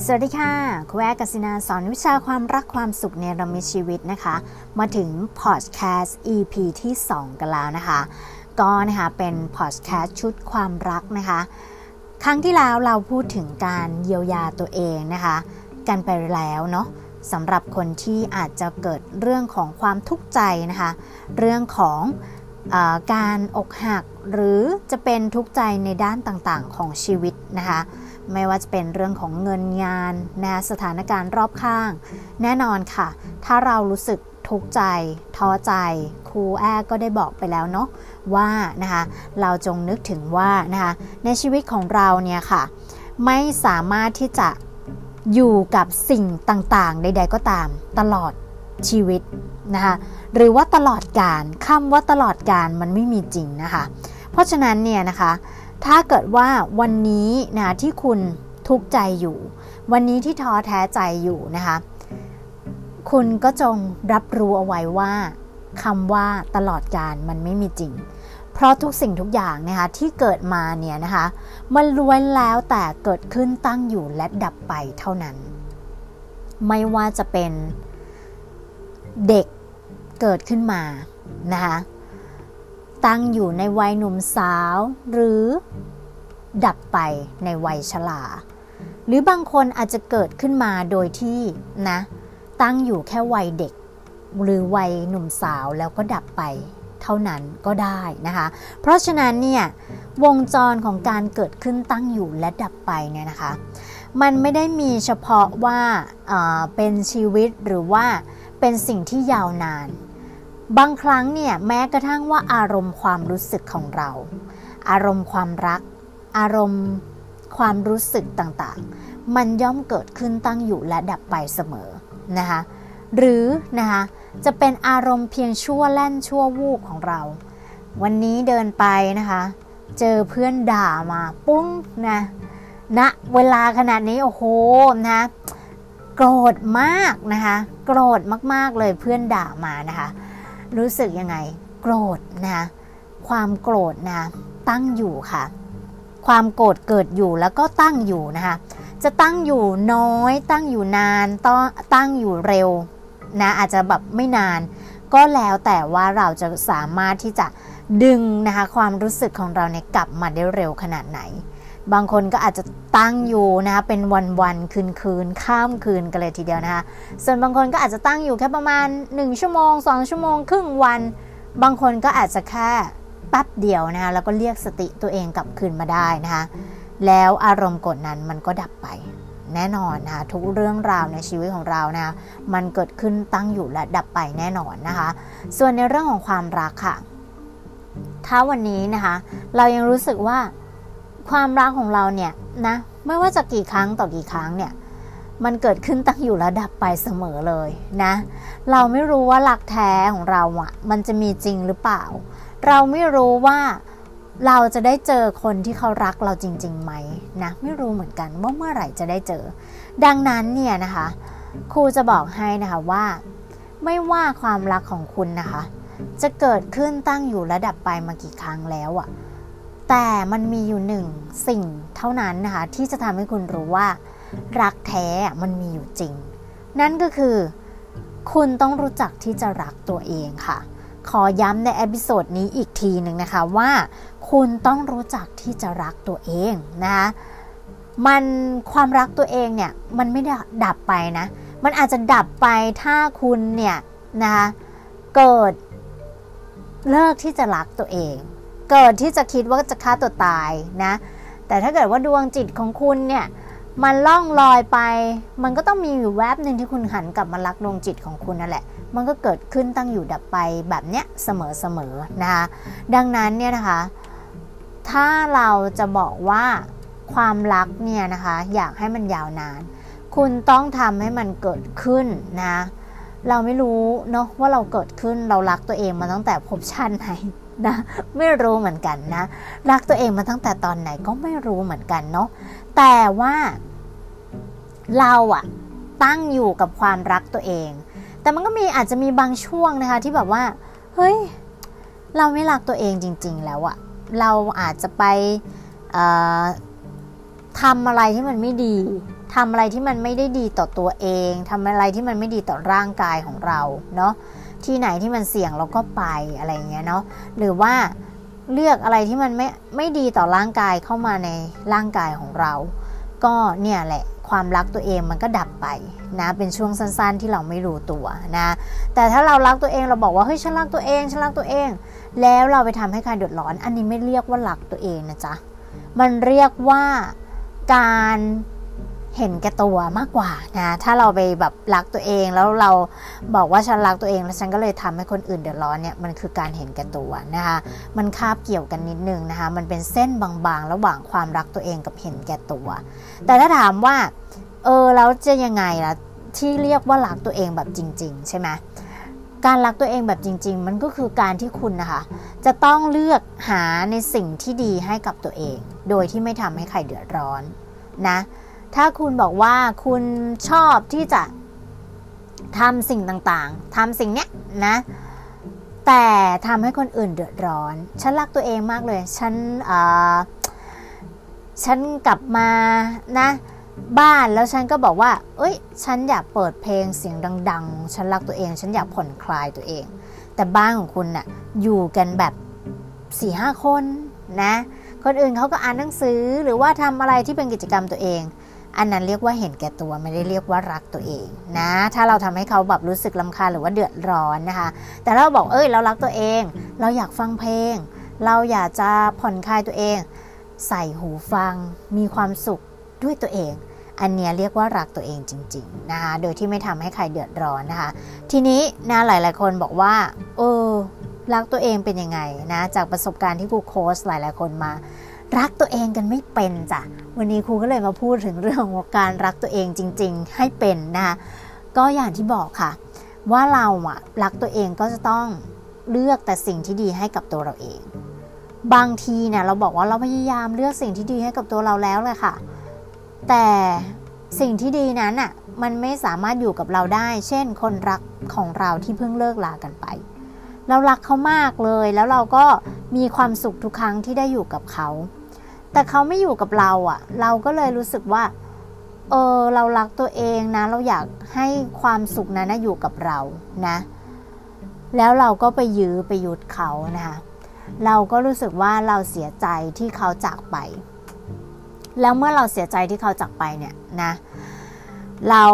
สวัสดีค่ะคุณแอกัสินาสอนวิชาความรักความสุขในรมิชีวิตนะคะ มาถึงพอดแคสต์ EP ที่ 2 กันแล้วนะคะ ก็นะคะเป็นพอดแคสต์ชุดความรักนะคะ ครั้งที่แล้วเราพูดถึงการเยียวยาตัวเองนะคะ กันไปแล้วเนาะสำหรับคนที่อาจจะเกิดเรื่องของความทุกข์ใจนะคะ เรื่องของอการอกหักหรือจะเป็นทุกข์ใจในด้านต่างๆของชีวิตนะคะ ไม่ว่าจะเป็นเรื่องของเงินงานนะสถานการณ์รอบข้าง แน่นอนค่ะ ถ้าเรารู้สึกทุกข์ใจท้อใจครูแอก็ได้บอกไปแล้วเนาะว่านะคะเราจงนึกถึงว่านะคะในชีวิตของเราเนี่ยค่ะ ไม่สามารถที่จะอยู่กับสิ่งต่างๆ ใด ๆ ก็ตามตลอดชีวิตนะคะหรือว่าตลอดการคำว่าตลอดการมันไม่มีจริงนะคะ เพราะฉะนั้นเนี่ยนะคะ ถ้าเกิดว่าวันนี้นะที่คุณทุกข์ใจอยู่ วันนี้ที่ท้อแท้ใจอยู่นะคะ คุณก็จงรับรู้เอาไว้ว่าคำว่าตลอดการมันไม่มีจริง เพราะทุกสิ่งทุกอย่างนะคะที่เกิดมาเนี่ยนะคะมันล้วนแล้วแต่เกิดขึ้นตั้งอยู่และดับไปเท่านั้น ไม่ว่าจะเป็นเด็กเกิดขึ้นมานะคะ ตั้งอยู่ในวัยหนุ่มสาว หรือดับไปในวัยชราหรือบางคนอาจจะเกิดขึ้นมาโดยที่นะ ตั้งอยู่แค่วัยเด็ก หรือวัยหนุ่มสาวแล้วก็ดับไปเท่านั้นก็ได้นะคะ เพราะฉะนั้นเนี่ยวงจรของการเกิดขึ้นตั้งอยู่และดับไปเนี่ยนะคะ มันไม่ได้มีเฉพาะว่าเเป็นชีวิตหรือว่าเป็นสิ่งที่ยาวนาน บางครั้งเนี่ยแม้กระทั่งว่าอารมณ์ความรู้สึกของเรา อารมณ์ความรัก อารมณ์ความรู้สึกต่างๆ มันย่อมเกิดขึ้นตั้งอยู่และดับไปเสมอนะคะหรือนะคะจะเป็นอารมณ์เพียงชั่วแล่นชั่ววูบของเรา วันนี้เดินไปนะคะ เจอเพื่อนด่ามาปุ้งนะณนะเวลาขนาดนี้โอ้โหนะโกรธมากนะคะ โกรธมากๆเลยเพื่อนด่ามานะคะ รู้สึกยังไง โกรธนะความโกรธนะตั้งอยู่ค่ะ ความโกรธเกิดอยู่แล้วก็ตั้งอยู่นะคะจะตั้งอยู่น้อย ตั้งอยู่นานต้องตั้งอยู่เร็วนะอาจจะแบบไม่นาน ก็แล้วแต่ว่าเราจะสามารถที่จะดึงนะคะความรู้สึกของเราเนี่ยกลับมาได้เร็วขนาดไหน บางคนก็อาจจะ ตั้งอยู่นะคะเป็นวันวันคืนคืนข้ามคืนกันเลยทีเดียวนะคะส่วนบางคนก็อาจจะตั้งอยู่แค่ประมาณ 1 ชั่วโมง 2 ชั่วโมง ครึ่งวัน บางคนก็อาจจะแค่แป๊บเดียวนะคะแล้วก็เรียกสติตัวเองกลับคืนมาได้นะคะแล้วอารมณ์กดนั้นมันก็ดับไปแน่นอนนะคะทุกเรื่องราวในชีวิตของเรานะมันเกิดขึ้นตั้งอยู่และดับไปแน่นอนนะคะ ส่วนในเรื่องของความรักค่ะ ถ้าวันนี้นะคะ เรายังรู้สึกว่าความรักของเราเนี่ย นะไม่ว่าจะกี่ครั้งต่อกี่ครั้งเนี่ยมันเกิดขึ้นตั้งอยู่ระดับไปเสมอเลยนะ เราไม่รู้ว่าหลักแท้ของเราอะ่ะ มันจะมีจริงหรือเปล่า เราไม่รู้ว่าเราจะได้เจอคนที่เขารักเราจริงๆไหมนะไม่รู้เหมือนกันว่าเมื่อไหร่จะได้เจอ ดังนั้นเนี่ยนะคะ ครูจะบอกให้นะคะว่า ไม่ว่าความรักของคุณนะคะ จะเกิดขึ้นตั้งอยู่ระดับไปมากี่ครั้งแล้วอะ่ะ แต่มันมีอยู่หนึ่งสิ่งเท่านั้นนะคะที่จะทำให้คุณรู้ว่า รักแท้มันมีอยู่จริง นั่นก็คือ คุณต้องรู้จักที่จะรักตัวเองค่ะ ขอย้ำใน episode นี้อีกทีหนึ่งนะคะว่า คุณต้องรู้จักที่จะรักตัวเองนะคะมันความรักตัวเองเนี่ยมันไม่ได้ดับไปนะ มันอาจจะดับไปถ้าคุณเนี่ยนะคะเกิดเลิกที่จะรักตัวเอง เกิดที่จะคิดว่าจะฆ่าตัวตายนะ แต่ถ้าเกิดว่าดวงจิตของคุณเนี่ยมันล่องลอยไป มันก็ต้องมีอยู่แวบหนึ่งที่คุณหันกลับมารักดวงจิตของคุณนั่นแหละ มันก็เกิดขึ้นตั้งอยู่ดับไปแบบเนี้ยเสมอๆนะคะ ดังนั้นเนี่ยนะคะ ถ้าเราจะบอกว่าความรักเนี่ยนะคะ อยากให้มันยาวนาน คุณต้องทำให้มันเกิดขึ้นนะ เราไม่รู้เนาะว่าเราเกิดขึ้นเรารักตัวเองมาตั้งแต่พบชาติไหน นะไม่รู้เหมือนกันนะ รักตัวเองมาตั้งแต่ตอนไหนก็ไม่รู้เหมือนกันเนาะแต่ว่าเราอะตั้งอยู่กับความรักตัวเอง แต่มันก็มีอาจจะมีบางช่วงนะคะที่แบบว่า เฮ้ย เราไม่รักตัวเองจริง ๆ แล้วอะเราอาจจะไปทำอะไรที่มันไม่ดีทำอะไรที่มันไม่ได้ดีต่อตัวเองทำอะไรที่มันไม่ดีต่อร่างกายของเราเนาะ ที่ไหนที่มันเสี่ยงเราก็ไปอะไรเงี้ยเนาะหรือว่าเลือกอะไรที่มันไม่ไม่ดีต่อร่างกายเข้ามาในร่างกายของเรา ก็เนี่ยแหละความรักตัวเองมันก็ดับไปนะเป็นช่วงสั้นๆที่เราไม่รู้ตัวนะแต่ถ้าเรารักตัวเองเราบอกว่าเฮ้ยฉันรักตัวเองฉันรักตัวเอง แล้วเราไปทำให้ใครเดือดร้อน อันนี้ไม่เรียกว่ารักตัวเองนะจ๊ะมันเรียกว่าการ เห็นแก่ตัวมากกว่านะถ้าเราไปแบบรักตัวเองแล้วเราบอกว่าฉันรักตัวเอง แล้วฉันก็เลยทำให้คนอื่นเดือดร้อนเนี่ยมันคือการเห็นแก่ตัวนะคะมันคาบเกี่ยวกันนิดนึงนะคะมันเป็นเส้นบางๆ ระหว่างความรักตัวเองกับเห็นแก่ตัว แต่ถ้าถามว่าเออแล้วจะยังไงล่ะที่เรียกว่ารักตัวเองแบบจริง ๆ ใช่ไหมการรักตัวเองแบบจริง ๆ มันก็คือการที่คุณนะคะ จะต้องเลือกหาในสิ่งที่ดีให้กับตัวเอง โดยที่ไม่ทำให้ใครเดือดร้อนนะ ถ้าคุณบอกว่าคุณชอบที่จะทำสิ่งต่างๆทำสิ่งเนี้ยนะ แต่ทำให้คนอื่นเดือดร้อน ฉันรักตัวเองมากเลย ฉันฉันกลับมานะบ้านแล้วฉันก็บอกว่า เอ้ย ฉันอยากเปิดเพลงเสียงดัง ๆ ฉันรักตัวเอง ฉันอยากผ่อนคลายตัวเอง แต่บ้านของคุณนะ่ะอยู่กันแบบสี่ห้าคนนะ คนอื่นเขาก็อ่านหนังสือหรือว่าทำอะไรที่เป็นกิจกรรมตัวเอง อันนั้นเรียกว่าเห็นแก่ตัวไม่ได้เรียกว่ารักตัวเองนะ ถ้าเราทำให้เขาแบบรู้สึกลำคาญหรือว่าเดือดร้อนนะคะ แต่เราบอกเอ้ยเรารักตัวเอง เราอยากฟังเพลง เราอยากจะผ่อนคลายตัวเอง ใส่หูฟัง มีความสุขด้วยตัวเอง อันนี้เรียกว่ารักตัวเองจริง ๆนะคะ โดยที่ไม่ทำให้ใครเดือดร้อนนะคะ ทีนี้นะหลาย ๆ คนบอกว่าเออรักตัวเองเป็นยังไงนะจากประสบการณ์ที่กูโค้ชหลาย ๆ คนมา รักตัวเองกันไม่เป็นจ้ะ วันนี้ครูก็เลยมาพูดถึงเรื่องของการรักตัวเองจริง ๆ ให้เป็นนะคะก็อย่างที่บอกค่ะ ว่าเราอะรักตัวเองก็จะต้องเลือกแต่สิ่งที่ดีให้กับตัวเราเอง บางทีเนี่ยเราบอกว่าเราพยายามเลือกสิ่งที่ดีให้กับตัวเราแล้วเลยค่ะ แต่สิ่งที่ดีนั้นอะมันไม่สามารถอยู่กับเราได้ เช่น คนรักของเราที่เพิ่งเลิกลากันไป เรารักเขามากเลย แล้วเราก็มีความสุขทุกครั้งที่ได้อยู่กับเขา แต่เขาไม่อยู่กับเราอะ่ะ เราก็เลยรู้สึกว่า เออเรารักตัวเองนะ เราอยากให้ความสุขนั้นนะอยู่กับเรานะ แล้วเราก็ไปยื้อไปหยุดเขานะคะเราก็รู้สึกว่าเราเสียใจที่เขาจากไป แล้วเมื่อเราเสียใจที่เขาจากไปเนี่ยนะ เรา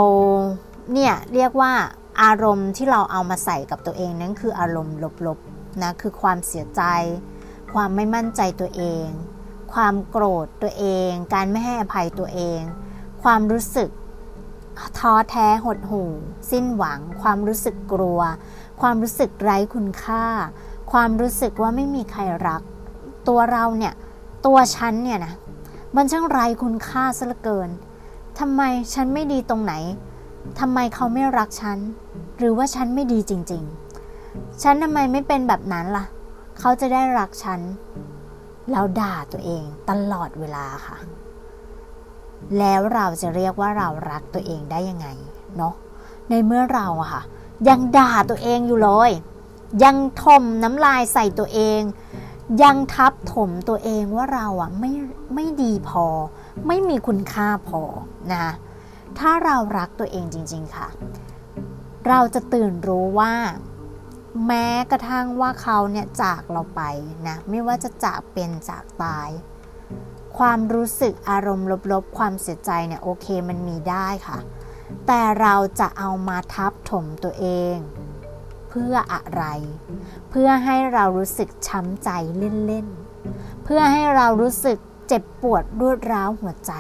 เนี่ยเรียกว่าอารมณ์ที่เราเอามาใส่กับตัวเองนั้นคืออารมณ์ลบๆนะคือความเสียใจ ความไม่มั่นใจตัวเอง ความโกรธตัวเอง การไม่ให้อภัยตัวเอง ความรู้สึกท้อแท้หดหู่ สิ้นหวัง ความรู้สึกกลัว ความรู้สึกไร้คุณค่า ความรู้สึกว่าไม่มีใครรัก ตัวเราเนี่ย ตัวฉันเนี่ยนะมันช่างไร้คุณค่าซะเหลือเกินทำไมฉันไม่ดีตรงไหนทำไมเขาไม่รักฉัน หรือว่าฉันไม่ดีจริง ๆ ฉันทำไมไม่เป็นแบบนั้นล่ะ เขาจะได้รักฉัน เราด่าตัวเองตลอดเวลาค่ะ แล้วเราจะเรียกว่าเรารักตัวเองได้ยังไงเนาะในเมื่อเราอะค่ะ ยังด่าตัวเองอยู่เลย ยังทมน้ำลายใส่ตัวเอง ยังทับถมตัวเองว่าเราอะไม่ไม่ดีพอ ไม่มีคุณค่าพอนะถ้าเรารักตัวเองจริง ๆค่ะ เราจะตื่นรู้ว่า แม้กระทั่งว่าเขาเนี่ยจากเราไปนะไม่ว่าจะจากเป็นจากตาย ความรู้สึกอารมณ์ลบๆ ความเสียใจเนี่ยโอเคมันมีได้ค่ะ แต่เราจะเอามาทับถมตัวเอง เพื่ออะไร เพื่อให้เรารู้สึกช้ำใจเล่นๆ เพื่อให้เรารู้สึกเจ็บปวดรวดร้าวหัวใจ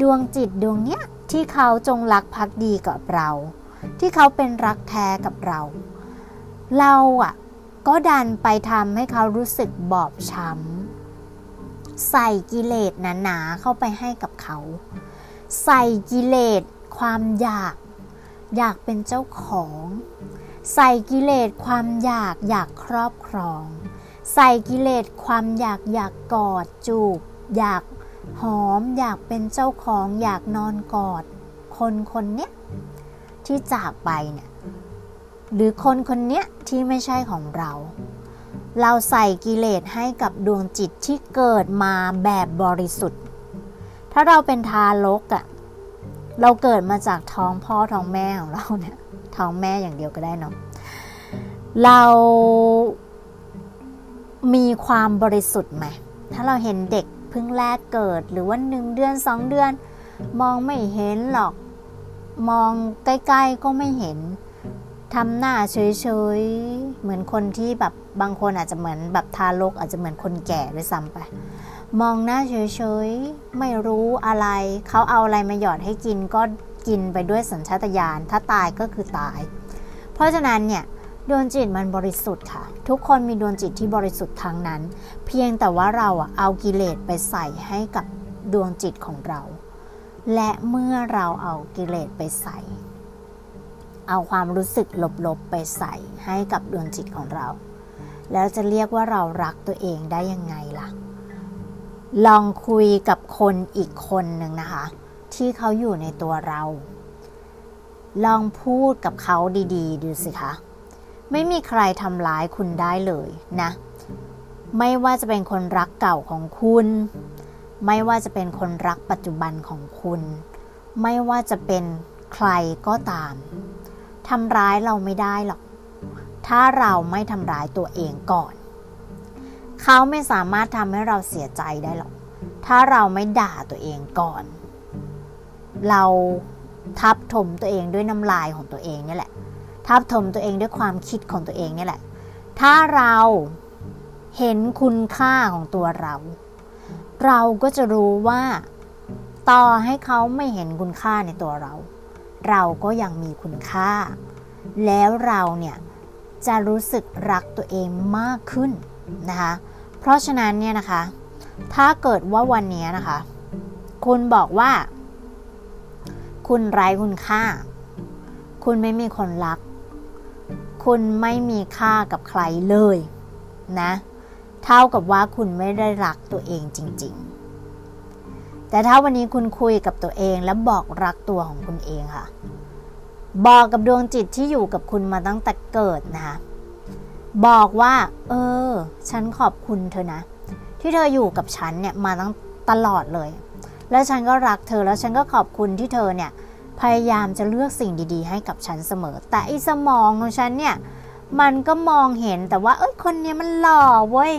ดวงจิตดวงเนี้ยที่เขาจงรักภักดีกับเรา ที่เขาเป็นรักแท้กับเรา เราอะก็ดันไปทำให้เขารู้สึกบอบช้ำใส่กิเลสหนาๆเข้าไปให้กับเขา ใส่กิเลสความอยาก อยากเป็นเจ้าของ ใส่กิเลสความอยากอยากครอบครอง ใส่กิเลสความอยากอยากกอดจูบ อยากหอม อยากเป็นเจ้าของ อยากนอนกอด คนคนเนี้ยที่จากไปเนี่ย หรือคนคนนี้ที่ไม่ใช่ของเรา เราใส่กิเลสให้กับดวงจิตที่เกิดมาแบบบริสุทธิ์ ถ้าเราเป็นทารกอะ่ะเราเกิดมาจากท้องพ่อท้องแม่ของเราเนี่ยท้องแม่อย่างเดียวก็ได้เนาะเรามีความบริสุทธิ์ไหมถ้าเราเห็นเด็กเพิ่งแรกเกิดหรือว่าหนึ่งเดือนสองเดือน มองไม่เห็นหรอก มองใกล้ๆก็ไม่เห็น ทำหน้าเฉยๆ เหมือนคนที่แบบบางคนอาจจะเหมือนแบบทารกอาจจะเหมือนคนแก่ด้วยซ้ำไป มองหน้าเฉยๆ ไม่รู้อะไร เขาเอาอะไรมาหยอดให้กินก็กินไปด้วยสัญชาตญาณ ถ้าตายก็คือตาย เพราะฉะนั้นเนี่ยดวงจิตมันบริสุทธิ์ค่ะ ทุกคนมีดวงจิตที่บริสุทธิ์ทั้งนั้น เพียงแต่ว่าเราเอากิเลสไปใส่ให้กับดวงจิตของเรา และเมื่อเราเอากิเลสไปใส่ เอาความรู้สึกลบๆไปใส่ให้กับดวงจิตของเรา แล้วจะเรียกว่าเรารักตัวเองได้ยังไงล่ะ ลองคุยกับคนอีกคนหนึ่งนะคะ ที่เขาอยู่ในตัวเรา ลองพูดกับเขาดีๆ ดูสิคะไม่มีใครทำร้ายคุณได้เลยนะ ไม่ว่าจะเป็นคนรักเก่าของคุณ ไม่ว่าจะเป็นคนรักปัจจุบันของคุณ ไม่ว่าจะเป็นใครก็ตาม ทำร้ายเราไม่ได้หรอก ถ้าเราไม่ทำร้ายตัวเองก่อน เขาไม่สามารถทำให้เราเสียใจได้หรอก ถ้าเราไม่ด่าตัวเองก่อน เราทับถมตัวเองด้วยน้ำลายของตัวเองนี่แหละ ทับถมตัวเองด้วยความคิดของตัวเองนี่แหละ ถ้าเราเห็นคุณค่าของตัวเรา เราก็จะรู้ว่า ต่อให้เขาไม่เห็นคุณค่าในตัวเรา เราก็ยังมีคุณค่า แล้วเราเนี่ยจะรู้สึกรักตัวเองมากขึ้นนะคะ เพราะฉะนั้นเนี่ยนะคะ ถ้าเกิดว่าวันนี้นะคะ คุณบอกว่า คุณไร้คุณค่า คุณไม่มีคนรัก คุณไม่มีค่ากับใครเลยนะ เท่ากับว่าคุณไม่ได้รักตัวเองจริง ๆ แต่ถ้าวันนี้คุณคุยกับตัวเองแล้วบอกรักตัวของคุณเองค่ะ บอกกับดวงจิตที่อยู่กับคุณมาตั้งแต่เกิดนะคะบอกว่า เออ ฉันขอบคุณเธอนะ ที่เธออยู่กับฉันเนี่ยมาตั้งตลอดเลย แล้วฉันก็รักเธอแล้วฉันก็ขอบคุณที่เธอเนี่ย พยายามจะเลือกสิ่งดี ๆ ให้กับฉันเสมอ แต่อีสมองของฉันเนี่ย มันก็มองเห็นแต่ว่า เอ้ยคนนี้มันหล่อเว้ย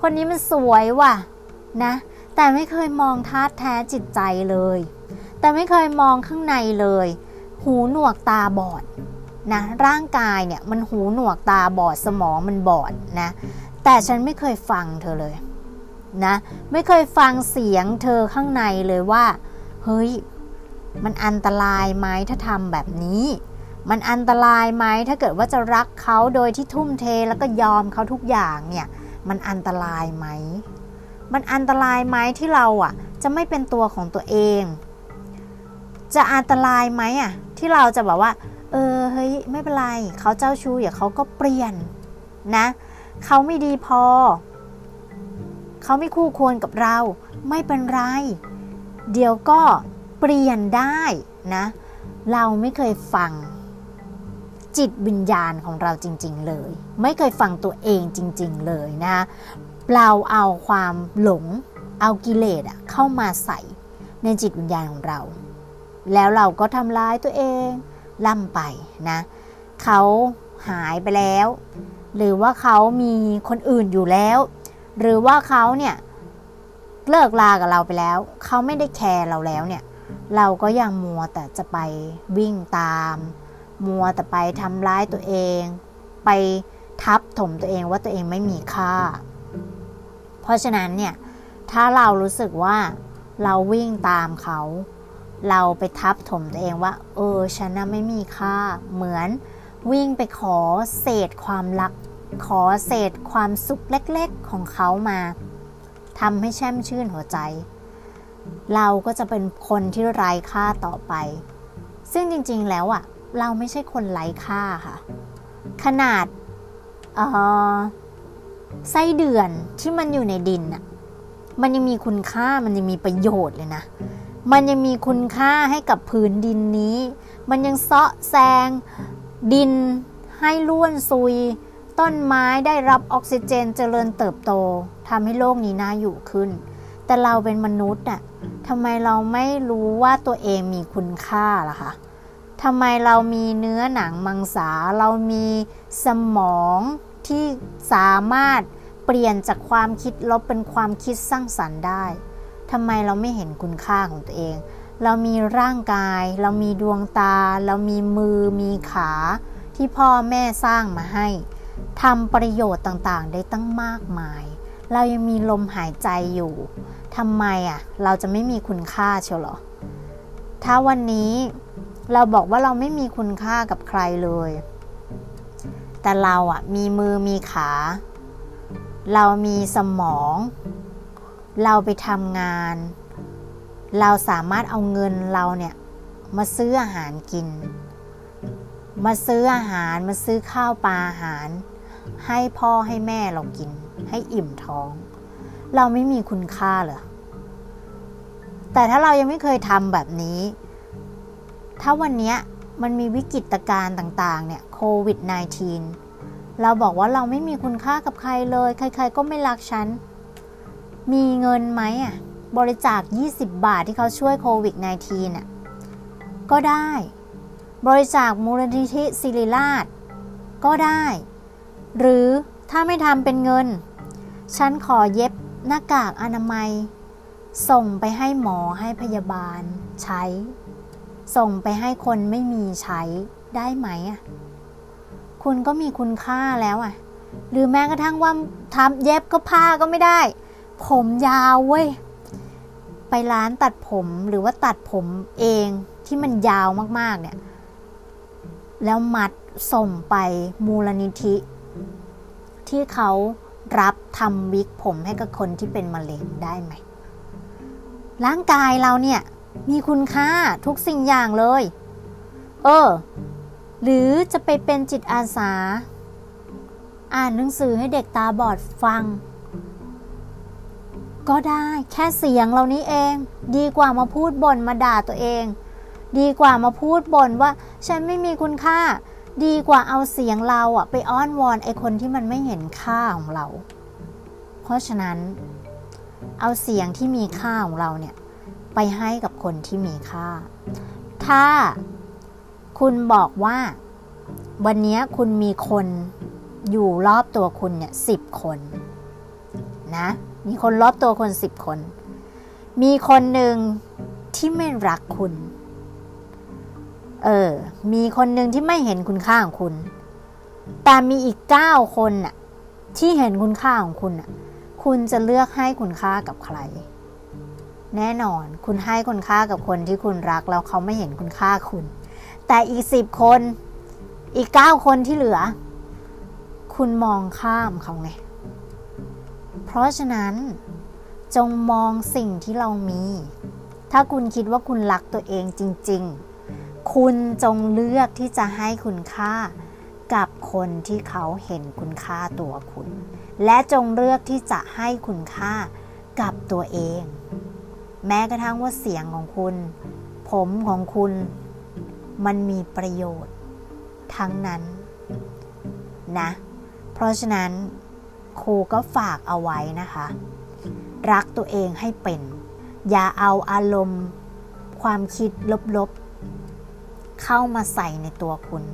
คนนี้มันสวยว่ะ นะ แต่ไม่เคยมองธาตุแท้จิตใจเลย แต่ไม่เคยมองข้างในเลย หูหนวกตาบอดนะร่างกายเนี่ยมันหูหนวกตาบอดสมองมันบอดนะแต่ฉันไม่เคยฟังเธอเลยนะไม่เคยฟังเสียงเธอข้างในเลยว่า เฮ้ย มันอันตรายไหมถ้าทำแบบนี้ มันอันตรายไหมถ้าเกิดว่าจะรักเขาโดยที่ทุ่มเทแล้วก็ยอมเขาทุกอย่างเนี่ยมันอันตรายไหม มันอันตรายไหมที่เราอะ จะไม่เป็นตัวของตัวเอง จะอันตรายไหมอะ ที่เราจะแบบว่า เออเฮ้ยไม่เป็นไรเขาเจ้าชู้อย่าเขาก็เปลี่ยนนะเขาไม่ดีพอ เขาไม่คู่ควรกับเรา ไม่เป็นไร เดี๋ยวก็เปลี่ยนได้นะ เราไม่เคยฟัง จิตวิญญาณของเราจริง ๆ เลย ไม่เคยฟังตัวเองจริง ๆ เลยนะ เราเอาความหลง เอากิเลสเข้ามาใส่ในจิตวิญญาณของเรา แล้วเราก็ทำร้ายตัวเองล่ำไปนะเขาหายไปแล้ว หรือว่าเขามีคนอื่นอยู่แล้ว หรือว่าเขาเนี่ยเลิกลากับเราไปแล้ว เขาไม่ได้แคร์เราแล้วเนี่ย เราก็ยังมัวแต่จะไปวิ่งตาม มัวแต่ไปทำร้ายตัวเอง ไปทับถมตัวเองว่าตัวเองไม่มีค่า ราะฉะนั้นเนี่ยถ้าเรารู้สึกว่าเราวิ่งตามเขา เราไปทับถมตัวเองว่า เออฉันน่ะไม่มีค่า เหมือนวิ่งไปขอเศษความรัก ขอเศษความสุขเล็กๆของเขามาทำให้แช่มชื่นหัวใจ เราก็จะเป็นคนที่ไร้ค่าต่อไป ซึ่งจริงๆแล้วอะ่ะ เราไม่ใช่คนไร้ค่าค่ะ ขนาดเออ ไส้เดือนที่มันอยู่ในดินอะมันยังมีคุณค่ามันยังมีประโยชน์เลยนะ มันยังมีคุณค่าให้กับพื้นดินนี้ มันยังเซาะแซง ดินให้ล้วนซุย ต้นไม้ได้รับออกซิเจนเจริญเติบโตทำให้โลกนี้น่าอยู่ขึ้น แต่เราเป็นมนุษย์อะทำไมเราไม่รู้ว่าตัวเองมีคุณค่าล่ะคะทำไมเรามีเนื้อหนังมังสา เรามีสมอง ที่สามารถเปลี่ยนจากความคิดลบเป็นความคิดสร้างสรรค์ได้ทำไมเราไม่เห็นคุณค่าของตัวเอง เรามีร่างกาย เรามีดวงตา เรามีมือ มีขาที่พ่อแม่สร้างมาให้ทำประโยชน์ต่างๆ ได้ตั้งมากมาย เรายังมีลมหายใจอยู่ทำไมอะ เราจะไม่มีคุณค่าเชียวหรอ ถ้าวันนี้เราบอกว่าเราไม่มีคุณค่ากับใครเลย แต่เราอะมีมือมีขา เรามีสมอง เราไปทำงาน เราสามารถเอาเงินเราเนี่ย มาซื้ออาหารกิน มาซื้ออาหารมาซื้อข้าวปลาอาหาร ให้พ่อให้แม่เรากิน ให้อิ่มท้อง เราไม่มีคุณค่าเหรอแต่ถ้าเรายังไม่เคยทำแบบนี้ ถ้าวันนี้ มันมีวิกฤตการณ์ต่างๆ เนี่ยโควิด -19 เราบอกว่าเราไม่มีคุณค่ากับใครเลย ใคร ๆ ก็ไม่รักฉัน มีเงินไหมอะ บริจาค 20 บาทที่เขาช่วยโควิด -19 อะ ก็ได้ บริจาคมูลนิธิศิริราช ก็ได้ หรือถ้าไม่ทำเป็นเงิน ฉันขอเย็บหน้ากากอนามัย ส่งไปให้หมอให้พยาบาลใช้ ส่งไปให้คนไม่มีใช้ได้ไหมอะคุณก็มีคุณค่าแล้วอะ หรือแม้กระทั่งว่าทำเย็บก็ผ้าก็ไม่ได้ ผมยาวเว้ย ไปร้านตัดผมหรือว่าตัดผมเองที่มันยาวมากๆเนี่ย แล้วมัดส่งไปมูลนิธิ ที่เขารับทำวิกผมให้กับคนที่เป็นมะเร็งได้ไหมร่างกายเราเนี่ย มีคุณค่าทุกสิ่งอย่างเลย เออ หรือจะไปเป็นจิตอาสา อ่านหนังสือให้เด็กตาบอดฟัง ก็ได้แค่เสียงเรานี้เอง ดีกว่ามาพูดบ่นมาด่าตัวเอง ดีกว่ามาพูดบ่นว่า ฉันไม่มีคุณค่า ดีกว่าเอาเสียงเราอะไปอ้อนวอนไอคนที่มันไม่เห็นค่าของเรา เพราะฉะนั้น เอาเสียงที่มีค่าของเราเนี่ย ไปให้กับคนที่มีค่า ถ้าคุณบอกว่า วันนี้คุณมีคนอยู่รอบตัวคุณเนี่ยสิบคน นะ มีคนรอบตัวคนสิบคน มีคนหนึ่งที่ไม่รักคุณ เออ มีคนหนึ่งที่ไม่เห็นคุณค่าของคุณ แต่มีอีกเก้าคนน่ะที่เห็นคุณค่าของคุณน่ะ คุณจะเลือกให้คุณค่ากับใคร แน่นอน คุณให้คุณค่ากับคนที่คุณรักแล้วเขาไม่เห็นคุณค่าคุณ แต่อีกสิบคน อีกเก้าคนที่เหลือ คุณมองข้ามเขาไง เพราะฉะนั้นจงมองสิ่งที่เรามี ถ้าคุณคิดว่าคุณรักตัวเองจริง ๆ คุณจงเลือกที่จะให้คุณค่ากับคนที่เขาเห็นคุณค่าตัวคุณ และจงเลือกที่จะให้คุณค่ากับตัวเอง แม้กระทั่งว่าเสียงของคุณ ผมของคุณ มันมีประโยชน์ ทั้งนั้น นะ เพราะฉะนั้นครูก็ฝากเอาไว้นะคะ รักตัวเองให้เป็น อย่าเอาอารมณ์ ความคิดลบๆ เข้ามาใส่ในตัวคุณ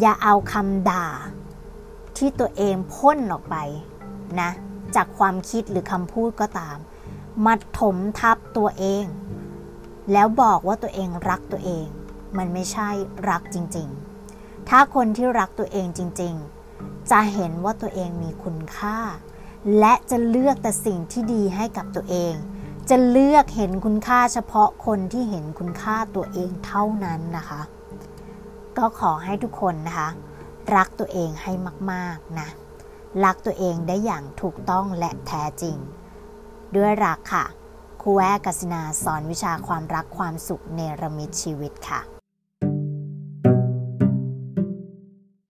อย่าเอาคำด่า ที่ตัวเองพ่นออกไปนะ จากความคิดหรือคำพูดก็ตาม มาถมทับตัวเอง แล้วบอกว่าตัวเองรักตัวเอง มันไม่ใช่รักจริงๆ ถ้าคนที่รักตัวเองจริงๆ จะเห็นว่าตัวเองมีคุณค่า และจะเลือกแต่สิ่งที่ดีให้กับตัวเอง จะเลือกเห็นคุณค่าเฉพาะคนที่เห็นคุณค่าตัวเองเท่านั้นนะคะ ก็ขอให้ทุกคนนะคะ รักตัวเองให้มากๆนะรักตัวเองได้อย่างถูกต้องและแท้จริง ด้วยรักค่ะครูแอกัสินาสอนวิชาความรักความสุขเนรมิตชีวิตค่ะ